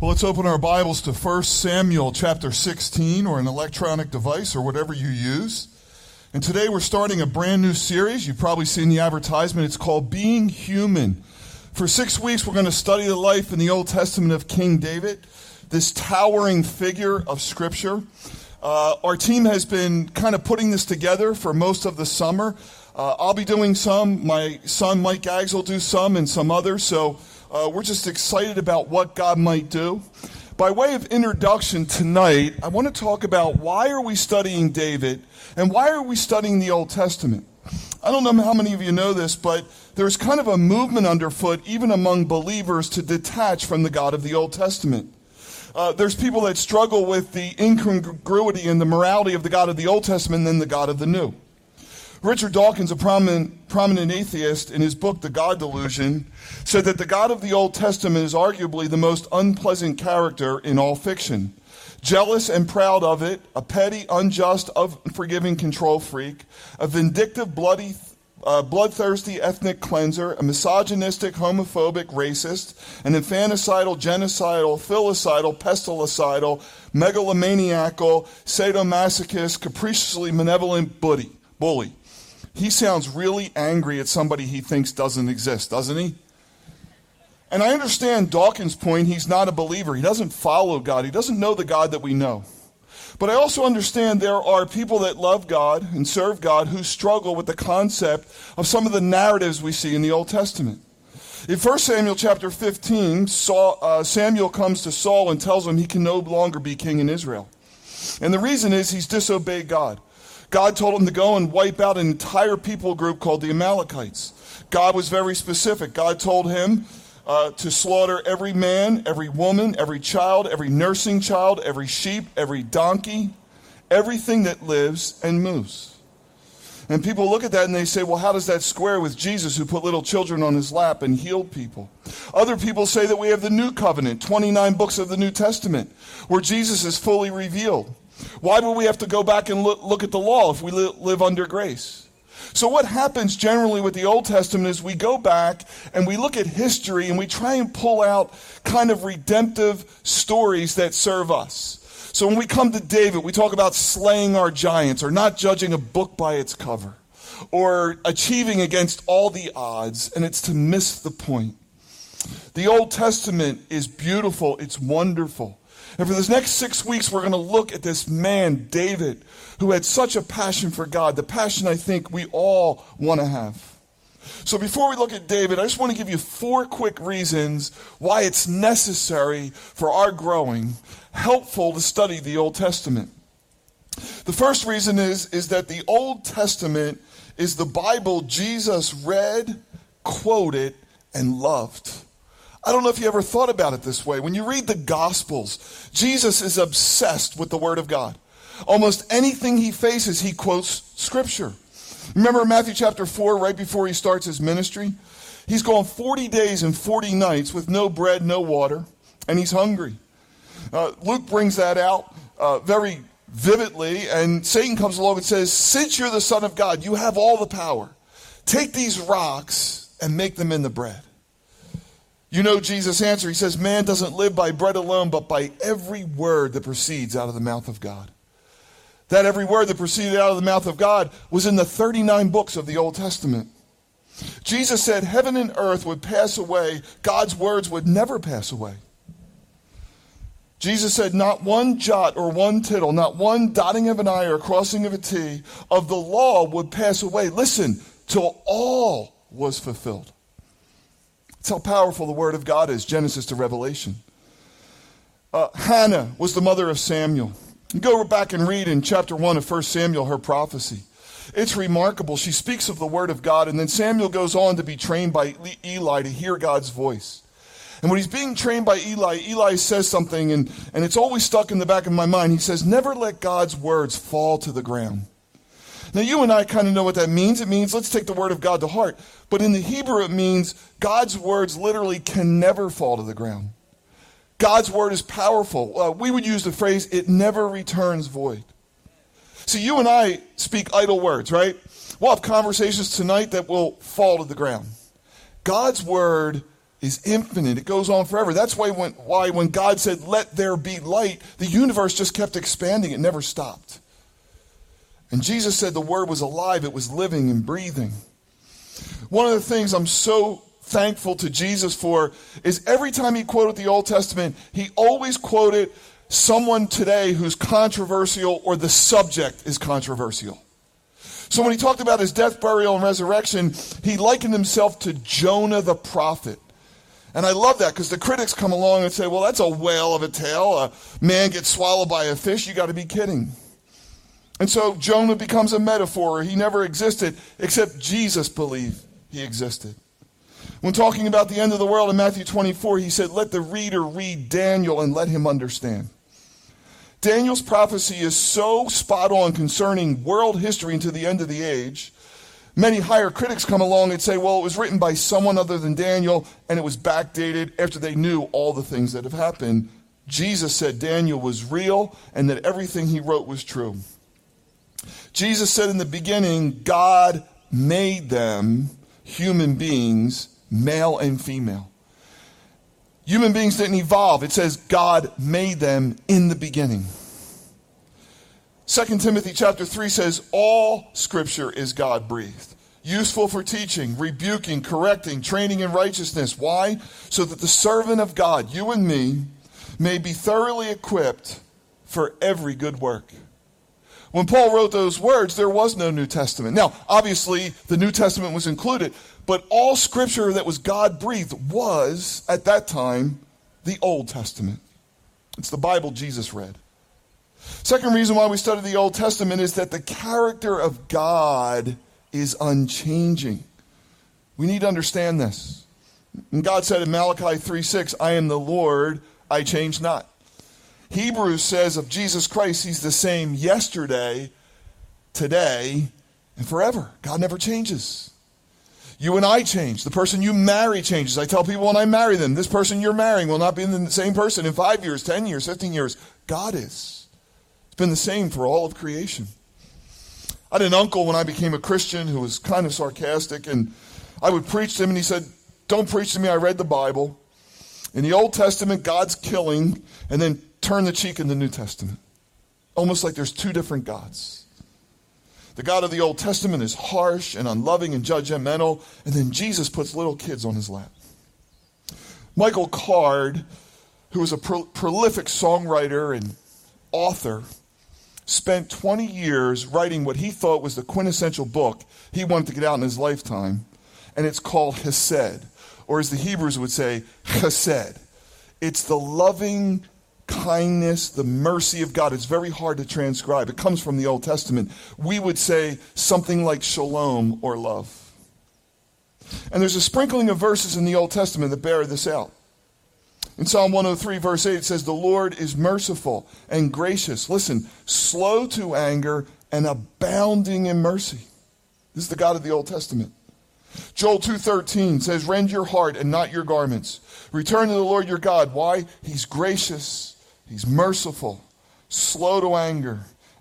Well, let's open our Bibles to 1 Samuel chapter 16 or an electronic device or whatever you use. And today we're starting a brand new series. You've probably seen the advertisement. It's called Being Human. For six weeks, we're going to study the life in the Old Testament of King David, this towering figure of Scripture. Uh, our team has been kind of putting this together for most of the summer. Uh, I'll be doing some. My son Mike Gaggs will do some, and some others. So uh, we're just excited about what God might do. By way of introduction tonight, I want to talk about why are we studying David and why are we studying the Old Testament. I don't know how many of you know this, but there's kind of a movement underfoot, even among believers, to detach from the God of the Old Testament. Uh, there's people that struggle with the incongruity and the morality of the God of the Old Testament than the God of the New. Richard Dawkins, a prominent, prominent atheist, in his book, The God Delusion, said that the God of the Old Testament is arguably the most unpleasant character in all fiction. Jealous and proud of it, a petty, unjust, unforgiving control freak, a vindictive, bloody, uh, bloodthirsty ethnic cleanser, a misogynistic, homophobic, racist, an infanticidal, genocidal, filicidal, pestilicidal, megalomaniacal, sadomasochist, capriciously benevolent bully. bully. He sounds really angry at somebody he thinks doesn't exist, doesn't he? And I understand Dawkins' point. He's not a believer. He doesn't follow God. He doesn't know the God that we know. But I also understand there are people that love God and serve God who struggle with the concept of some of the narratives we see in the Old Testament. In 1 Samuel chapter 15, Saul, uh, Samuel comes to Saul and tells him he can no longer be king in Israel. And the reason is he's disobeyed God. God told him to go and wipe out an entire people group called the Amalekites. God was very specific. God told him uh, to slaughter every man, every woman, every child, every nursing child, every sheep, every donkey, everything that lives and moves. And people look at that and they say, well, how does that square with Jesus who put little children on his lap and healed people? Other people say that we have the New Covenant, 29 books of the New Testament, where Jesus is fully revealed. Why would we have to go back and look, look at the law if we li- live under grace? So, what happens generally with the Old Testament is we go back and we look at history and we try and pull out kind of redemptive stories that serve us. So, when we come to David, we talk about slaying our giants or not judging a book by its cover or achieving against all the odds, and it's to miss the point. The Old Testament is beautiful, it's wonderful. And for this next six weeks, we're going to look at this man, David, who had such a passion for God, the passion I think we all want to have. So before we look at David, I just want to give you four quick reasons why it's necessary for our growing, helpful to study the Old Testament. The first reason is, is that the Old Testament is the Bible Jesus read, quoted, and loved. I don't know if you ever thought about it this way. When you read the Gospels, Jesus is obsessed with the Word of God. Almost anything he faces, he quotes Scripture. Remember Matthew chapter 4, right before he starts his ministry? He's gone 40 days and 40 nights with no bread, no water, and he's hungry. Uh, Luke brings that out uh, very vividly, and Satan comes along and says, Since you're the Son of God, you have all the power. Take these rocks and make them into bread. You know Jesus' answer. He says, Man doesn't live by bread alone, but by every word that proceeds out of the mouth of God. That every word that proceeded out of the mouth of God was in the 39 books of the Old Testament. Jesus said, Heaven and earth would pass away, God's words would never pass away. Jesus said, Not one jot or one tittle, not one dotting of an I or crossing of a T of the law would pass away. Listen, till all was fulfilled. That's how powerful the Word of God is, Genesis to Revelation. Uh, Hannah was the mother of Samuel. Go back and read in chapter 1 of 1 Samuel her prophecy. It's remarkable. She speaks of the Word of God, and then Samuel goes on to be trained by Eli to hear God's voice. And when he's being trained by Eli, Eli says something, and, and it's always stuck in the back of my mind. He says, Never let God's words fall to the ground. Now, you and I kind of know what that means. It means let's take the word of God to heart. But in the Hebrew, it means God's words literally can never fall to the ground. God's word is powerful. Uh, we would use the phrase, it never returns void. See, you and I speak idle words, right? We'll have conversations tonight that will fall to the ground. God's word is infinite. It goes on forever. That's why when, why when God said, let there be light, the universe just kept expanding. It never stopped. And Jesus said the word was alive. It was living and breathing. One of the things I'm so thankful to Jesus for is every time he quoted the Old Testament, he always quoted someone today who's controversial or the subject is controversial. So when he talked about his death, burial, and resurrection, he likened himself to Jonah the prophet. And I love that because the critics come along and say, well, that's a whale of a tale. A man gets swallowed by a fish. You got to be kidding. And so Jonah becomes a metaphor. He never existed except Jesus believed he existed. When talking about the end of the world in Matthew 24, he said, Let the reader read Daniel and let him understand. Daniel's prophecy is so spot on concerning world history into the end of the age. Many higher critics come along and say, well, it was written by someone other than Daniel and it was backdated after they knew all the things that have happened. Jesus said Daniel was real and that everything he wrote was true. Jesus said in the beginning, God made them human beings, male and female. Human beings didn't evolve. It says God made them in the beginning. 2 Timothy chapter 3 says all scripture is God breathed, useful for teaching, rebuking, correcting, training in righteousness. Why? So that the servant of God, you and me, may be thoroughly equipped for every good work. When Paul wrote those words, there was no New Testament. Now, obviously, the New Testament was included, but all scripture that was God breathed was, at that time, the Old Testament. It's the Bible Jesus read. Second reason why we study the Old Testament is that the character of God is unchanging. We need to understand this. And God said in Malachi 3 6, I am the Lord, I change not. Hebrews says of Jesus Christ, He's the same yesterday, today, and forever. God never changes. You and I change. The person you marry changes. I tell people when I marry them, this person you're marrying will not be the same person in five years, 10 years, 15 years. God is. It's been the same for all of creation. I had an uncle when I became a Christian who was kind of sarcastic, and I would preach to him, and he said, Don't preach to me, I read the Bible. In the Old Testament, God's killing, and then turn the cheek in the New Testament. Almost like there's two different gods. The God of the Old Testament is harsh and unloving and judgmental, and then Jesus puts little kids on his lap. Michael Card, who was a pro- prolific songwriter and author, spent 20 years writing what he thought was the quintessential book he wanted to get out in his lifetime, and it's called Hesed, or as the Hebrews would say, Chesed. It's the loving kindness, the mercy of God. It's very hard to transcribe. It comes from the Old Testament. We would say something like shalom or love. And there's a sprinkling of verses in the Old Testament that bear this out. In Psalm 103, verse 8, it says, The Lord is merciful and gracious. Listen, slow to anger and abounding in mercy. This is the God of the Old Testament. Joel 2:13 says rend your heart and not your garments. Return to the Lord your God. Why? He's gracious He's merciful, slow to anger,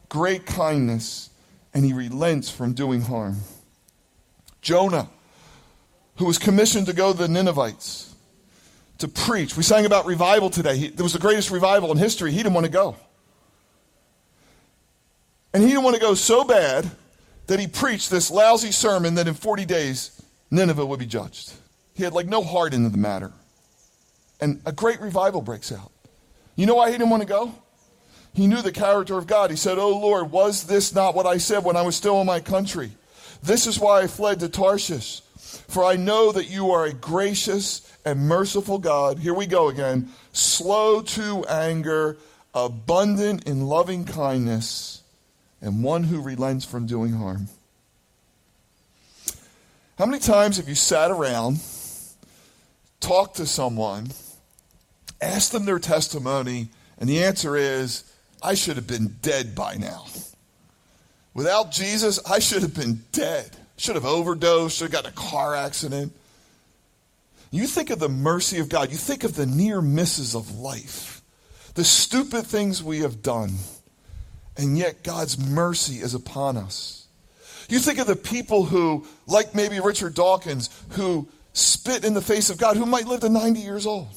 great kindness, and he relents from doing harm. Jonah, who was commissioned to go to the Ninevites to preach. We sang about revival today. He, there was the greatest revival in history. He didn't want to go. And he didn't want to go so bad that he preached this lousy sermon that in 40 days Nineveh would be judged. He had like no heart into the matter. And a great revival breaks out. You know why he didn't want to go? He knew the character of God. He said, Oh Lord, was this not what I said when I was still in my country? This is why I fled to Tarshish. For I know that you are a gracious and merciful God. Here we go again. Slow to anger, abundant in loving kindness, and one who relents from doing harm. How many times have you sat around, talked to someone, Ask them their testimony, and the answer is, I should have been dead by now. Without Jesus, I should have been dead. Should have overdosed, should have gotten a car accident. You think of the mercy of God, you think of the near misses of life, the stupid things we have done, and yet God's mercy is upon us. You think of the people who, like maybe Richard Dawkins, who spit in the face of God, who might live to 90 years old,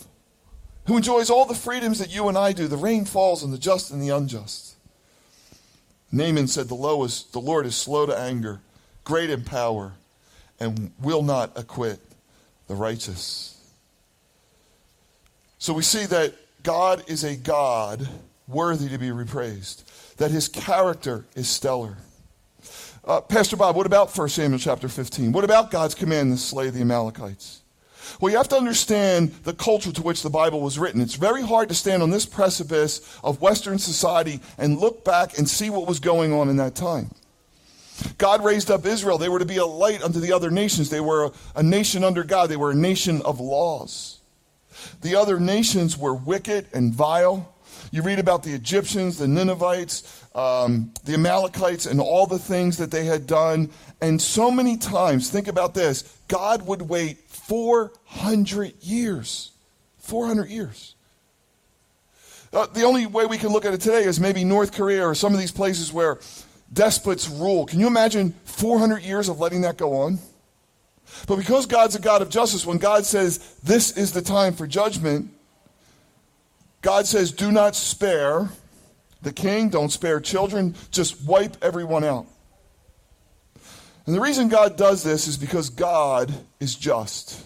who enjoys all the freedoms that you and I do. The rain falls on the just and the unjust. Nahum said, The, low is, the Lord is slow to anger, great in power, and will not acquit the righteous. So we see that God is a God worthy to be repraised, that his character is stellar. Uh, Pastor Bob, what about 1 Samuel chapter 15? What about God's command to slay the Amalekites? Well, you have to understand the culture to which the Bible was written. It's very hard to stand on this precipice of Western society and look back and see what was going on in that time. God raised up Israel. They were to be a light unto the other nations. They were a, a nation under God. They were a nation of laws. The other nations were wicked and vile. You read about the Egyptians, the Ninevites, um, the Amalekites, and all the things that they had done. And so many times, think about this God would wait 400 years. 400 years. Uh, the only way we can look at it today is maybe North Korea or some of these places where despots rule. Can you imagine 400 years of letting that go on? But because God's a God of justice, when God says this is the time for judgment, God says, do not spare the king, don't spare children, just wipe everyone out. And the reason God does this is because God is just.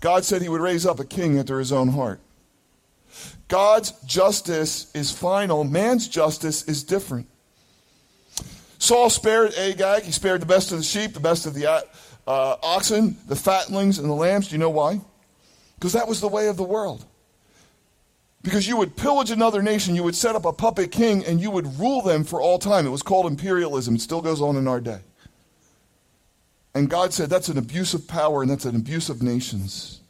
God said he would raise up a king after his own heart. God's justice is final, man's justice is different. Saul spared Agag. He spared the best of the sheep, the best of the uh, oxen, the fatlings, and the lambs. Do you know why? Because that was the way of the world. Because you would pillage another nation, you would set up a puppet king, and you would rule them for all time. It was called imperialism. It still goes on in our day. And God said that's an abuse of power and that's an abuse of nations.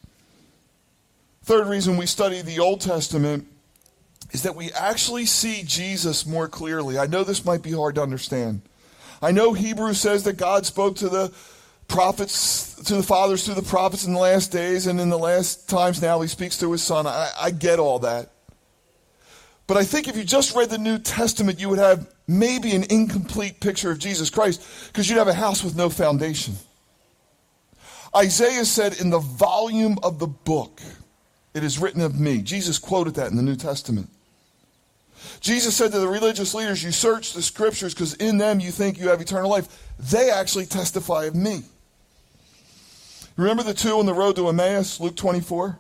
Third reason we study the Old Testament is that we actually see Jesus more clearly. I know this might be hard to understand. I know Hebrews says that God spoke to the prophets, to the fathers through the prophets in the last days, and in the last times now he speaks through his son. I, I get all that. But I think if you just read the New Testament, you would have maybe an incomplete picture of Jesus Christ because you'd have a house with no foundation. Isaiah said, In the volume of the book, it is written of me. Jesus quoted that in the New Testament. Jesus said to the religious leaders, You search the scriptures because in them you think you have eternal life. They actually testify of me. Remember the two on the road to Emmaus, Luke 24?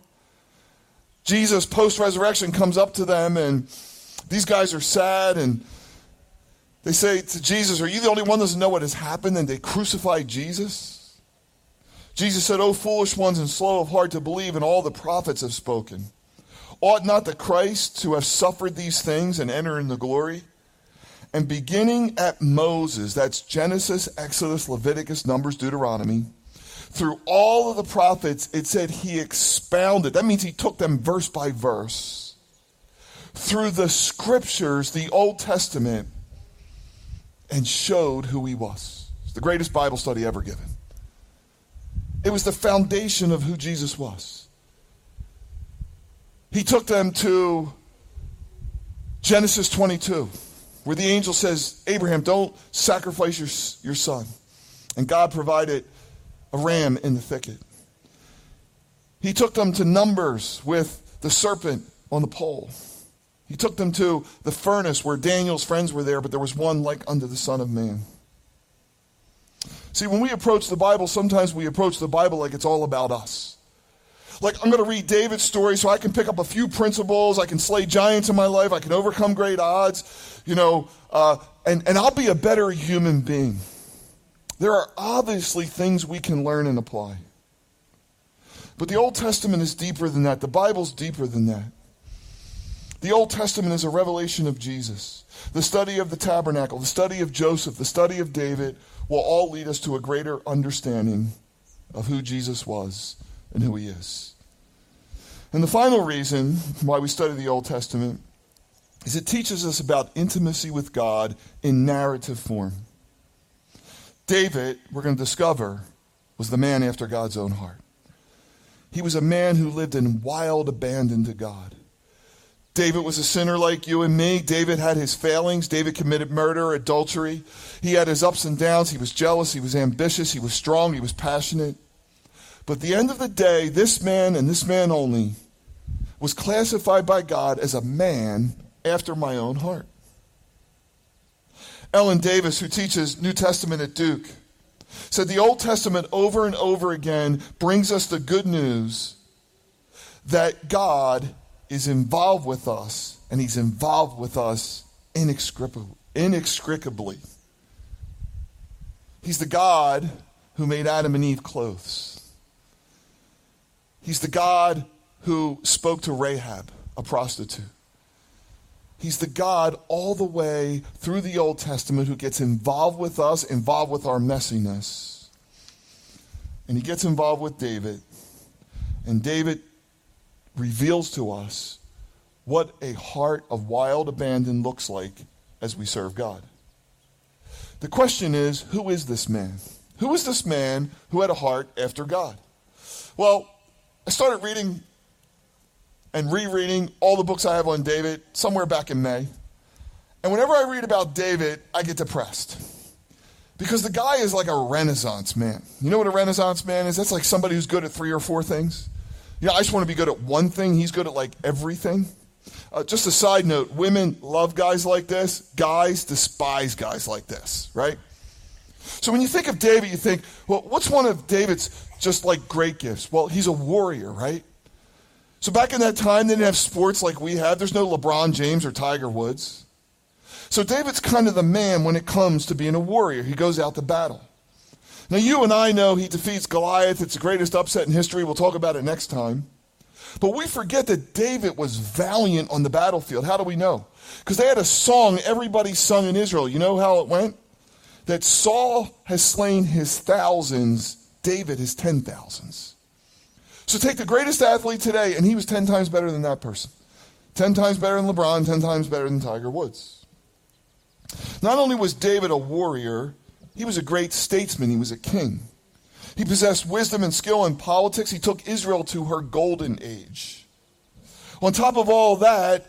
Jesus, post resurrection, comes up to them, and these guys are sad, and they say to Jesus, Are you the only one that doesn't know what has happened? And they crucified Jesus. Jesus said, O foolish ones and slow of heart to believe, and all the prophets have spoken. Ought not the Christ to have suffered these things and enter into glory? And beginning at Moses, that's Genesis, Exodus, Leviticus, Numbers, Deuteronomy, through all of the prophets, it said he expounded. That means he took them verse by verse. Through the scriptures, the Old Testament, and showed who he was. It's the greatest Bible study ever given. It was the foundation of who Jesus was. He took them to Genesis 22, where the angel says, Abraham, don't sacrifice your, your son. And God provided a ram in the thicket. He took them to Numbers with the serpent on the pole. He took them to the furnace where Daniel's friends were there, but there was one like unto the Son of Man. See, when we approach the Bible, sometimes we approach the Bible like it's all about us. Like, I'm going to read David's story so I can pick up a few principles. I can slay giants in my life. I can overcome great odds, you know, uh, and, and I'll be a better human being. There are obviously things we can learn and apply. But the Old Testament is deeper than that. The Bible's deeper than that. The Old Testament is a revelation of Jesus. The study of the tabernacle, the study of Joseph, the study of David will all lead us to a greater understanding of who Jesus was and who he is. And the final reason why we study the Old Testament is it teaches us about intimacy with God in narrative form. David, we're going to discover, was the man after God's own heart. He was a man who lived in wild abandon to God. David was a sinner like you and me. David had his failings. David committed murder, adultery. He had his ups and downs. He was jealous. He was ambitious. He was strong. He was passionate. But at the end of the day, this man and this man only was classified by God as a man after my own heart. Ellen Davis, who teaches New Testament at Duke, said the Old Testament over and over again brings us the good news that God is involved with us, and He's involved with us inextricably. He's the God who made Adam and Eve clothes. He's the God who spoke to Rahab, a prostitute. He's the God all the way through the Old Testament who gets involved with us, involved with our messiness. And he gets involved with David. And David reveals to us what a heart of wild abandon looks like as we serve God. The question is who is this man? Who is this man who had a heart after God? Well, I started reading and rereading all the books I have on David somewhere back in May. And whenever I read about David, I get depressed. Because the guy is like a renaissance man. You know what a renaissance man is? That's like somebody who's good at three or four things. You know, I just want to be good at one thing. He's good at like everything. Uh, just a side note women love guys like this, guys despise guys like this, right? So when you think of David, you think, well, what's one of David's just like great gifts? Well, he's a warrior, right? So back in that time, they didn't have sports like we have. There's no LeBron James or Tiger Woods. So David's kind of the man when it comes to being a warrior. He goes out to battle. Now, you and I know he defeats Goliath. It's the greatest upset in history. We'll talk about it next time. But we forget that David was valiant on the battlefield. How do we know? Because they had a song everybody sung in Israel. You know how it went? That Saul has slain his thousands, David his ten thousands. So take the greatest athlete today, and he was 10 times better than that person. 10 times better than LeBron, 10 times better than Tiger Woods. Not only was David a warrior, he was a great statesman, he was a king. He possessed wisdom and skill in politics. He took Israel to her golden age. On top of all that,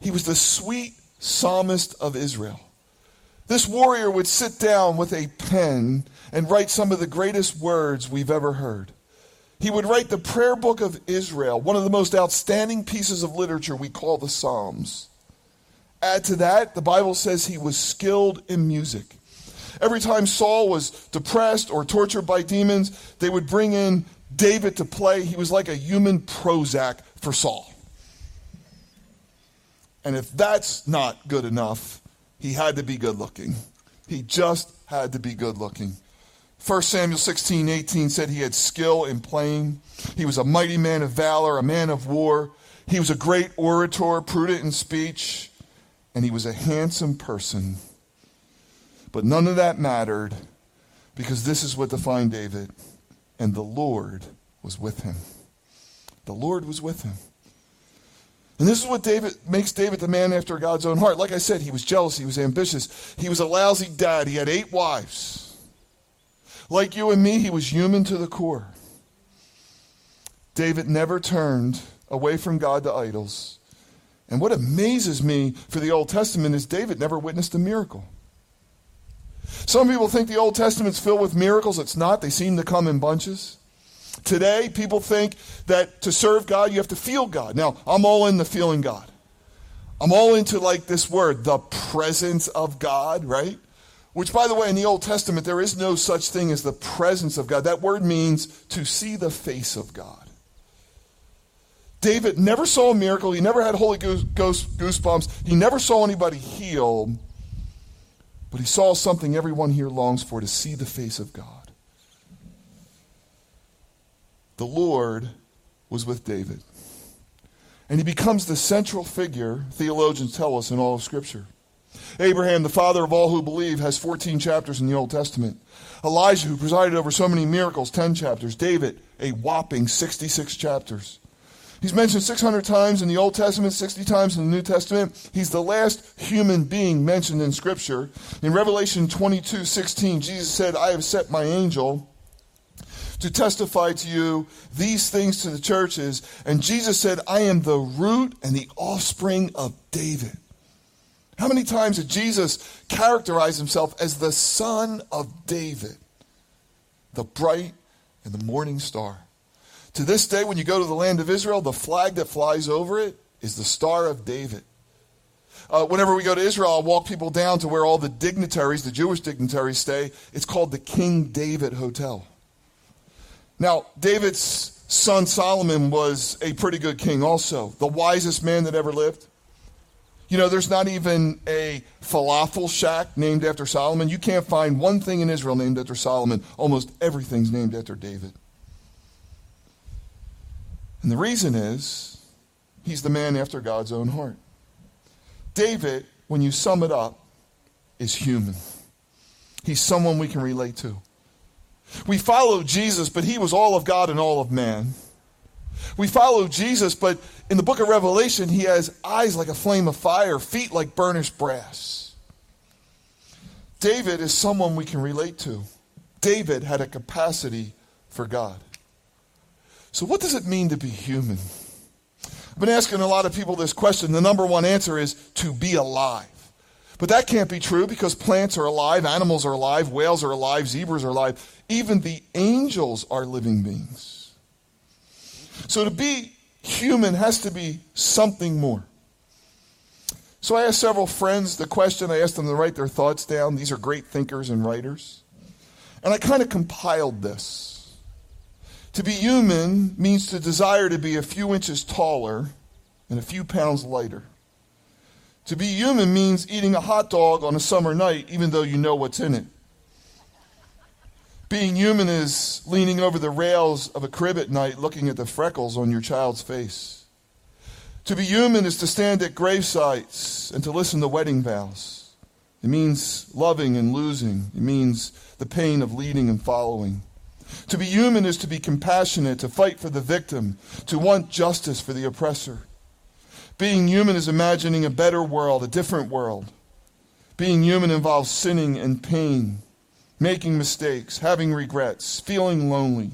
he was the sweet psalmist of Israel. This warrior would sit down with a pen and write some of the greatest words we've ever heard. He would write the prayer book of Israel, one of the most outstanding pieces of literature we call the Psalms. Add to that, the Bible says he was skilled in music. Every time Saul was depressed or tortured by demons, they would bring in David to play. He was like a human Prozac for Saul. And if that's not good enough, he had to be good looking. He just had to be good looking. 1 Samuel 16, 18 said he had skill in playing. He was a mighty man of valor, a man of war. He was a great orator, prudent in speech, and he was a handsome person. But none of that mattered because this is what defined David. And the Lord was with him. The Lord was with him. And this is what David makes David the man after God's own heart. Like I said, he was jealous, he was ambitious, he was a lousy dad, he had eight wives. Like you and me, he was human to the core. David never turned away from God to idols. And what amazes me for the Old Testament is David never witnessed a miracle. Some people think the Old Testament's filled with miracles. It's not. They seem to come in bunches. Today, people think that to serve God, you have to feel God. Now, I'm all into feeling God. I'm all into like this word, the presence of God, right? Which, by the way, in the Old Testament, there is no such thing as the presence of God. That word means to see the face of God. David never saw a miracle. He never had Holy Ghost goosebumps. He never saw anybody healed. But he saw something everyone here longs for to see the face of God. The Lord was with David. And he becomes the central figure, theologians tell us, in all of Scripture. Abraham, the father of all who believe, has 14 chapters in the Old Testament. Elijah, who presided over so many miracles, 10 chapters. David, a whopping 66 chapters. He's mentioned 600 times in the Old Testament, 60 times in the New Testament. He's the last human being mentioned in Scripture. In Revelation 22 16, Jesus said, I have set my angel to testify to you these things to the churches. And Jesus said, I am the root and the offspring of David. How many times did Jesus characterize himself as the son of David, the bright and the morning star. To this day, when you go to the land of Israel, the flag that flies over it is the Star of David. Uh, whenever we go to Israel, I walk people down to where all the dignitaries, the Jewish dignitaries, stay. It's called the King David Hotel. Now, David's son Solomon was a pretty good king, also, the wisest man that ever lived. You know, there's not even a falafel shack named after Solomon. You can't find one thing in Israel named after Solomon. Almost everything's named after David. And the reason is he's the man after God's own heart. David, when you sum it up, is human. He's someone we can relate to. We follow Jesus, but he was all of God and all of man. We follow Jesus, but in the book of Revelation, he has eyes like a flame of fire, feet like burnished brass. David is someone we can relate to. David had a capacity for God. So, what does it mean to be human? I've been asking a lot of people this question. The number one answer is to be alive. But that can't be true because plants are alive, animals are alive, whales are alive, zebras are alive. Even the angels are living beings. So to be human has to be something more. So I asked several friends the question. I asked them to write their thoughts down. These are great thinkers and writers. And I kind of compiled this. To be human means to desire to be a few inches taller and a few pounds lighter. To be human means eating a hot dog on a summer night, even though you know what's in it. Being human is leaning over the rails of a crib at night looking at the freckles on your child's face. To be human is to stand at grave sites and to listen to wedding vows. It means loving and losing. It means the pain of leading and following. To be human is to be compassionate, to fight for the victim, to want justice for the oppressor. Being human is imagining a better world, a different world. Being human involves sinning and pain, making mistakes, having regrets, feeling lonely,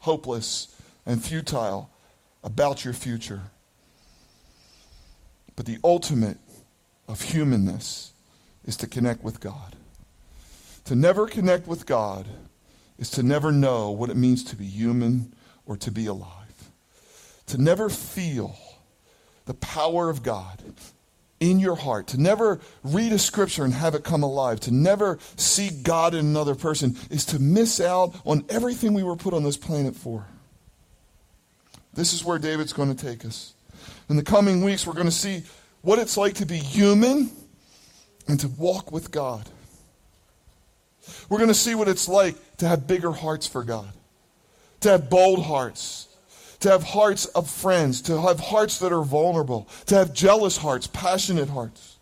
hopeless, and futile about your future. But the ultimate of humanness is to connect with God. To never connect with God is to never know what it means to be human or to be alive. To never feel the power of God in your heart, to never read a scripture and have it come alive, to never see God in another person, is to miss out on everything we were put on this planet for. This is where David's going to take us. In the coming weeks, we're going to see what it's like to be human and to walk with God. We're going to see what it's like to have bigger hearts for God, to have bold hearts, to have hearts of friends, to have hearts that are vulnerable, to have jealous hearts, passionate hearts.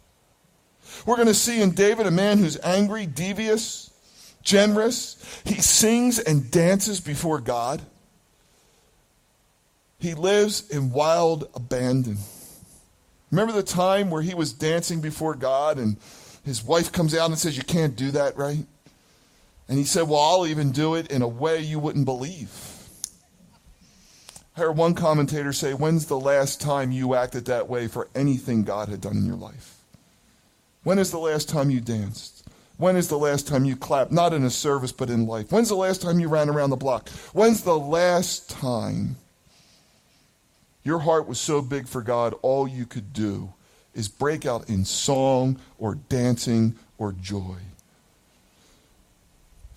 We're going to see in David a man who's angry, devious, generous. He sings and dances before God. He lives in wild abandon. Remember the time where he was dancing before God and his wife comes out and says, You can't do that, right? And he said, Well, I'll even do it in a way you wouldn't believe. Heard one commentator say, When's the last time you acted that way for anything God had done in your life? When is the last time you danced? When is the last time you clapped? Not in a service, but in life. When's the last time you ran around the block? When's the last time your heart was so big for God, all you could do is break out in song or dancing or joy?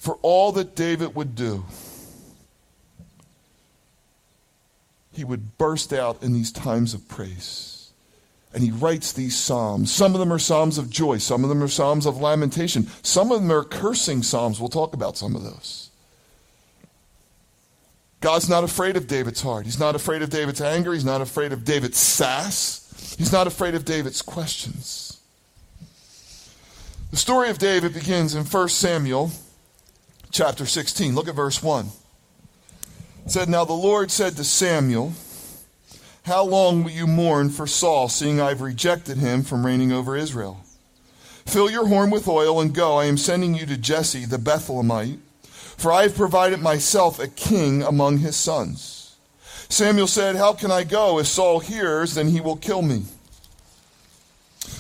for all that David would do, he would burst out in these times of praise. And he writes these psalms. Some of them are psalms of joy, some of them are psalms of lamentation, some of them are cursing psalms. We'll talk about some of those. God's not afraid of David's heart. He's not afraid of David's anger. He's not afraid of David's sass. He's not afraid of David's questions. The story of David begins in 1 Samuel chapter 16. Look at verse 1. Said, Now the Lord said to Samuel, How long will you mourn for Saul, seeing I've rejected him from reigning over Israel? Fill your horn with oil and go. I am sending you to Jesse the Bethlehemite, for I have provided myself a king among his sons. Samuel said, How can I go? If Saul hears, then he will kill me.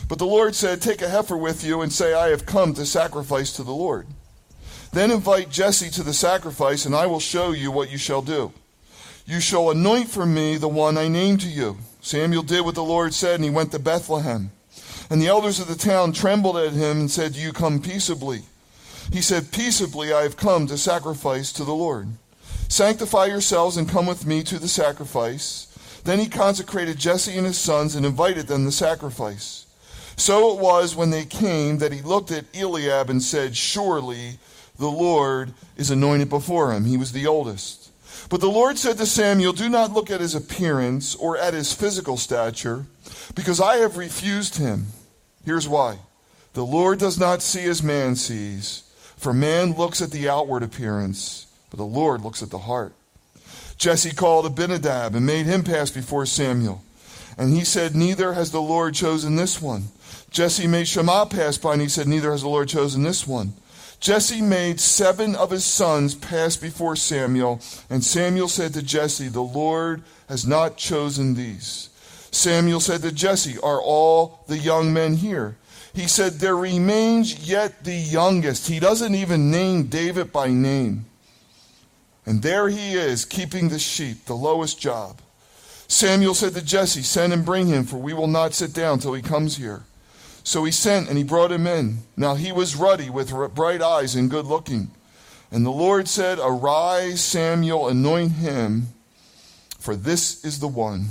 But the Lord said, Take a heifer with you and say, I have come to sacrifice to the Lord. Then invite Jesse to the sacrifice, and I will show you what you shall do. You shall anoint for me the one I name to you. Samuel did what the Lord said, and he went to Bethlehem. And the elders of the town trembled at him and said, Do you come peaceably? He said, Peaceably I have come to sacrifice to the Lord. Sanctify yourselves and come with me to the sacrifice. Then he consecrated Jesse and his sons and invited them to sacrifice. So it was when they came that he looked at Eliab and said, Surely the Lord is anointed before him. He was the oldest. But the Lord said to Samuel, Do not look at his appearance or at his physical stature, because I have refused him. Here's why. The Lord does not see as man sees, for man looks at the outward appearance, but the Lord looks at the heart. Jesse called Abinadab and made him pass before Samuel. And he said, Neither has the Lord chosen this one. Jesse made Shammah pass by, and he said, Neither has the Lord chosen this one. Jesse made seven of his sons pass before Samuel, and Samuel said to Jesse, The Lord has not chosen these. Samuel said to Jesse, Are all the young men here? He said, There remains yet the youngest. He doesn't even name David by name. And there he is, keeping the sheep, the lowest job. Samuel said to Jesse, Send and bring him, for we will not sit down till he comes here. So he sent and he brought him in. Now he was ruddy with bright eyes and good looking. And the Lord said, Arise, Samuel, anoint him, for this is the one.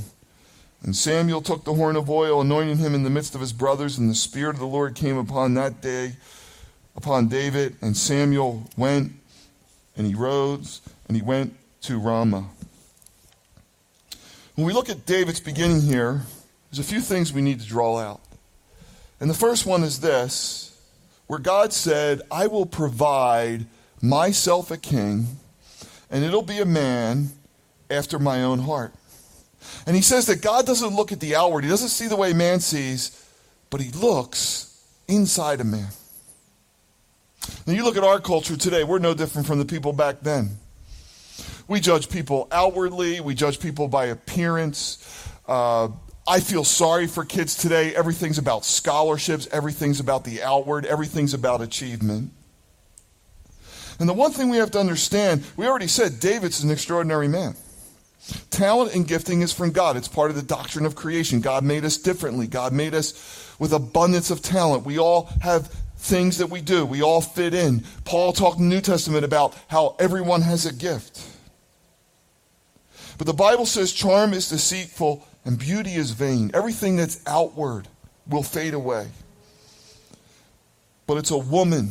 And Samuel took the horn of oil, anointing him in the midst of his brothers, and the Spirit of the Lord came upon that day upon David. And Samuel went and he rose and he went to Ramah. When we look at David's beginning here, there's a few things we need to draw out. And the first one is this where God said, I will provide myself a king, and it'll be a man after my own heart. And he says that God doesn't look at the outward, he doesn't see the way man sees, but he looks inside a man. And you look at our culture today, we're no different from the people back then. We judge people outwardly, we judge people by appearance. Uh, I feel sorry for kids today. Everything's about scholarships, everything's about the outward, everything's about achievement. And the one thing we have to understand, we already said David's an extraordinary man. Talent and gifting is from God. It's part of the doctrine of creation. God made us differently. God made us with abundance of talent. We all have things that we do. We all fit in. Paul talked in the New Testament about how everyone has a gift. But the Bible says charm is deceitful and beauty is vain. Everything that's outward will fade away. But it's a woman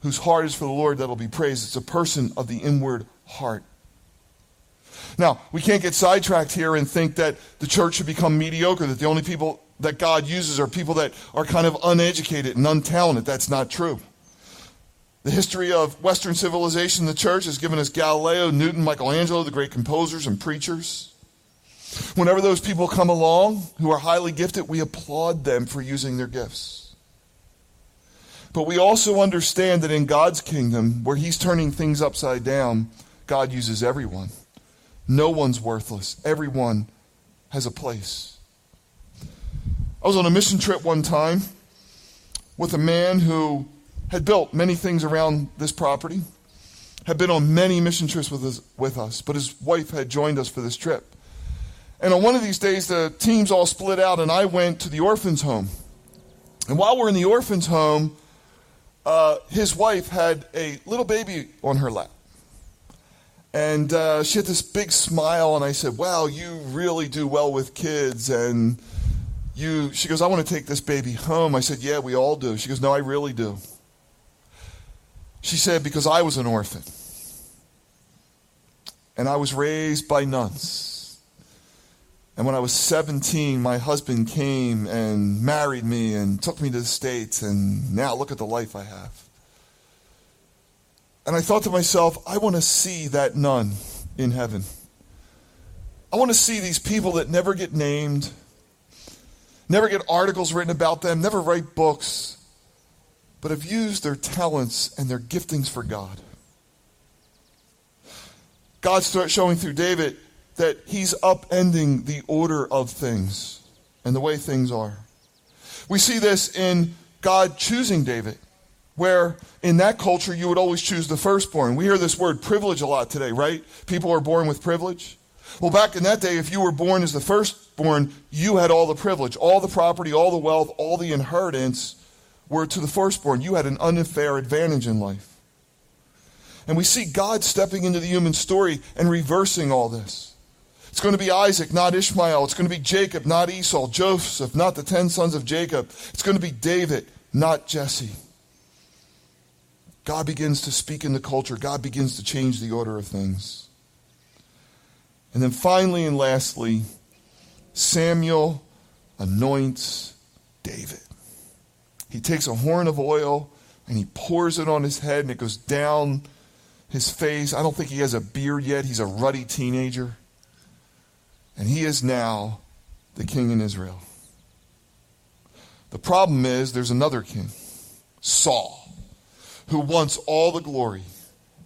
whose heart is for the Lord that'll be praised. It's a person of the inward heart. Now, we can't get sidetracked here and think that the church should become mediocre, that the only people that God uses are people that are kind of uneducated and untalented. That's not true. The history of Western civilization, the church, has given us Galileo, Newton, Michelangelo, the great composers and preachers. Whenever those people come along who are highly gifted, we applaud them for using their gifts. But we also understand that in God's kingdom, where He's turning things upside down, God uses everyone. No one's worthless, everyone has a place. I was on a mission trip one time with a man who had built many things around this property, had been on many mission trips with us, with us, but his wife had joined us for this trip. And on one of these days, the teams all split out, and I went to the orphan's home. And while we're in the orphan's home, uh, his wife had a little baby on her lap. And uh, she had this big smile, and I said, Wow, you really do well with kids. And you, she goes, I want to take this baby home. I said, Yeah, we all do. She goes, No, I really do. She said, Because I was an orphan. And I was raised by nuns. And when I was 17, my husband came and married me and took me to the States, and now look at the life I have. And I thought to myself, I want to see that nun in heaven. I want to see these people that never get named, never get articles written about them, never write books, but have used their talents and their giftings for God. God's showing through David that he's upending the order of things and the way things are. We see this in God choosing David. where in that culture you would always choose the firstborn. We hear this word privilege a lot today, right? People are born with privilege. Well, back in that day, if you were born as the firstborn, you had all the privilege, all the property, all the wealth, all the inheritance were to the firstborn. You had an unfair advantage in life. And we see God stepping into the human story and reversing all this. It's going to be Isaac, not Ishmael. It's going to be Jacob, not Esau. Joseph, not the ten sons of Jacob. It's going to be David, not Jesse. God begins to speak in the culture. God begins to change the order of things. And then finally and lastly, Samuel anoints David. He takes a horn of oil and he pours it on his head and it goes down his face. I don't think he has a beard yet. He's a ruddy teenager. And he is now the king in Israel. The problem is there's another king, Saul who wants all the glory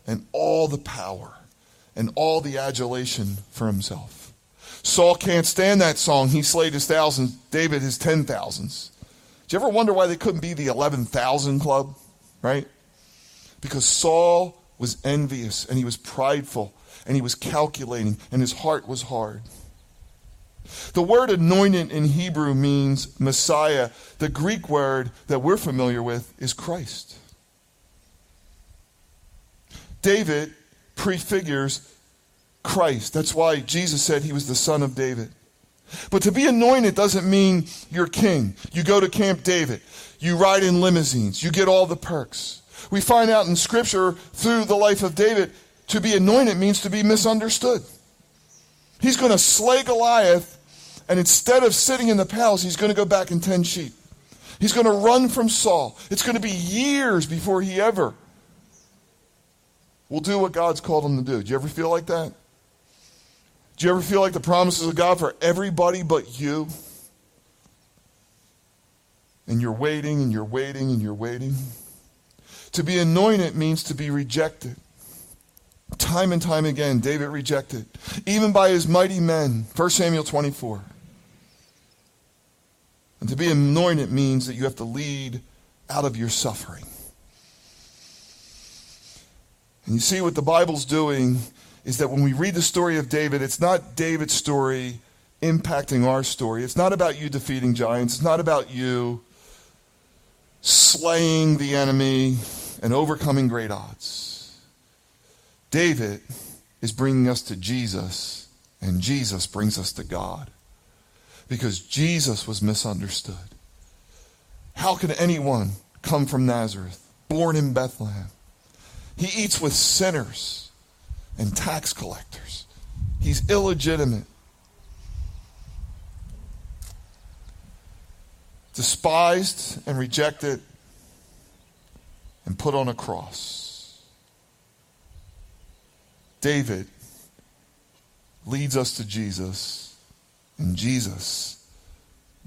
and all the power and all the adulation for himself. Saul can't stand that song. He slayed his thousands, David his ten thousands. Do you ever wonder why they couldn't be the 11,000 club? Right? Because Saul was envious and he was prideful and he was calculating and his heart was hard. The word anointed in Hebrew means Messiah. The Greek word that we're familiar with is Christ. David prefigures Christ. That's why Jesus said he was the son of David. But to be anointed doesn't mean you're king. You go to Camp David. You ride in limousines. You get all the perks. We find out in Scripture through the life of David, to be anointed means to be misunderstood. He's going to slay Goliath, and instead of sitting in the palace, he's going to go back and tend sheep. He's going to run from Saul. It's going to be years before he ever will do what God's called him to do. Do you ever feel like that? Do you ever feel like the promises of God for everybody but you? And you're waiting and you're waiting and you're waiting. To be anointed means to be rejected. Time and time again, David rejected, even by his mighty men. 1 Samuel 24. And to be anointed means that you have to lead out of your suffering. And you see what the Bible's doing is that when we read the story of David, it's not David's story impacting our story. It's not about you defeating giants. It's not about you slaying the enemy and overcoming great odds. David is bringing us to Jesus, and Jesus brings us to God because Jesus was misunderstood. How could anyone come from Nazareth, born in Bethlehem? He eats with sinners and tax collectors. He's illegitimate. Despised and rejected and put on a cross. David leads us to Jesus, and Jesus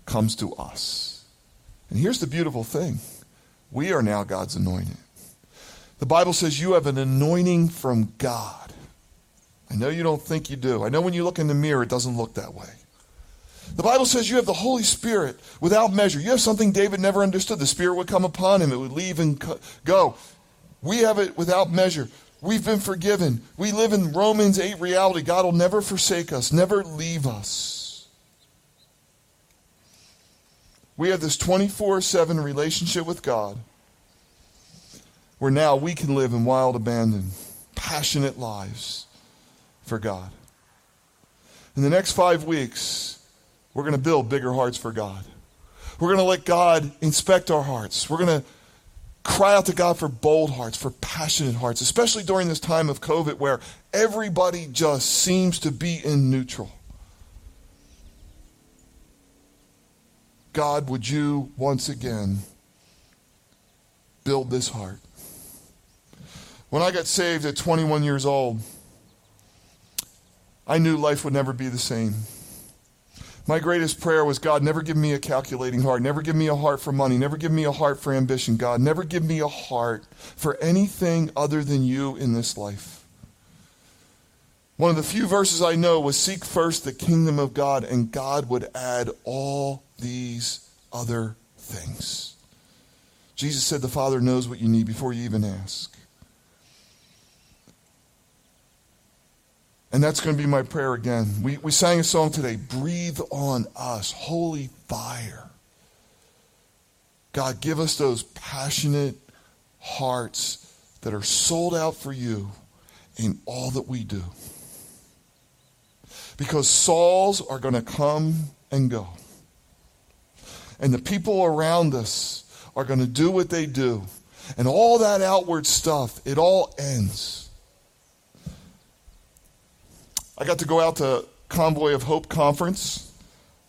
comes to us. And here's the beautiful thing we are now God's anointed. The Bible says you have an anointing from God. I know you don't think you do. I know when you look in the mirror, it doesn't look that way. The Bible says you have the Holy Spirit without measure. You have something David never understood. The Spirit would come upon him, it would leave and go. We have it without measure. We've been forgiven. We live in Romans 8 reality. God will never forsake us, never leave us. We have this 24 7 relationship with God where now we can live in wild abandon, passionate lives for God. In the next five weeks, we're going to build bigger hearts for God. We're going to let God inspect our hearts. We're going to cry out to God for bold hearts, for passionate hearts, especially during this time of COVID where everybody just seems to be in neutral. God, would you once again build this heart? When I got saved at 21 years old, I knew life would never be the same. My greatest prayer was God, never give me a calculating heart. Never give me a heart for money. Never give me a heart for ambition. God, never give me a heart for anything other than you in this life. One of the few verses I know was seek first the kingdom of God, and God would add all these other things. Jesus said the Father knows what you need before you even ask. And that's going to be my prayer again. We, we sang a song today Breathe on us, holy fire. God, give us those passionate hearts that are sold out for you in all that we do. Because Sauls are going to come and go. And the people around us are going to do what they do. And all that outward stuff, it all ends. I got to go out to Convoy of Hope conference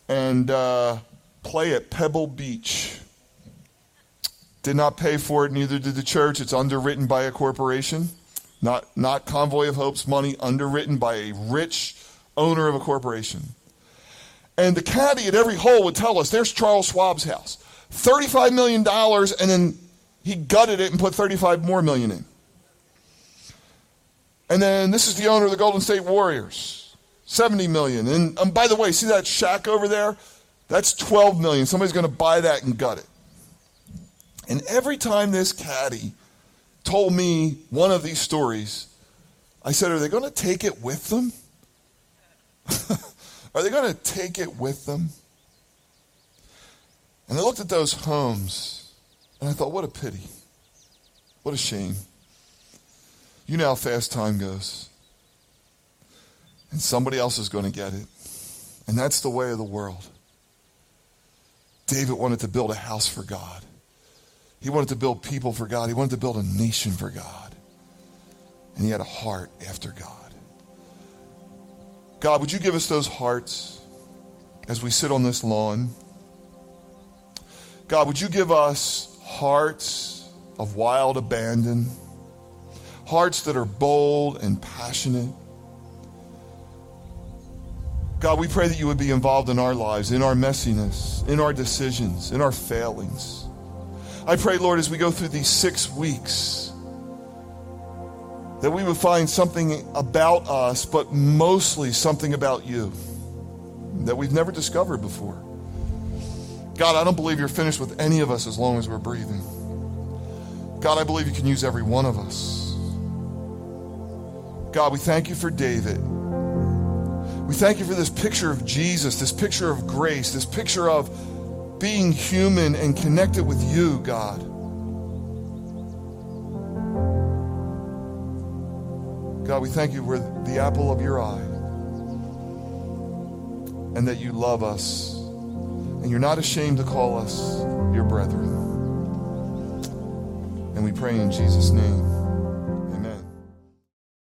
and uh, play at Pebble Beach. Did not pay for it, neither did the church. It's underwritten by a corporation, not, not Convoy of Hope's money, underwritten by a rich owner of a corporation. And the caddy at every hole would tell us there's Charles Schwab's house. $35 million, and then he gutted it and put 35 more million in. And then this is the owner of the Golden State Warriors, 70 million. And um, by the way, see that shack over there? That's 12 million. Somebody's going to buy that and gut it. And every time this caddy told me one of these stories, I said, Are they going to take it with them? Are they going to take it with them? And I looked at those homes and I thought, What a pity. What a shame. You know how fast time goes. And somebody else is going to get it. And that's the way of the world. David wanted to build a house for God. He wanted to build people for God. He wanted to build a nation for God. And he had a heart after God. God, would you give us those hearts as we sit on this lawn? God, would you give us hearts of wild abandon, hearts that are bold and passionate? God, we pray that you would be involved in our lives, in our messiness, in our decisions, in our failings. I pray, Lord, as we go through these six weeks, that we would find something about us, but mostly something about you that we've never discovered before. God, I don't believe you're finished with any of us as long as we're breathing. God, I believe you can use every one of us. God, we thank you for David. We thank you for this picture of Jesus, this picture of grace, this picture of being human and connected with you, God. God, we thank you for the apple of your eye and that you love us and you're not ashamed to call us your brethren. And we pray in Jesus' name.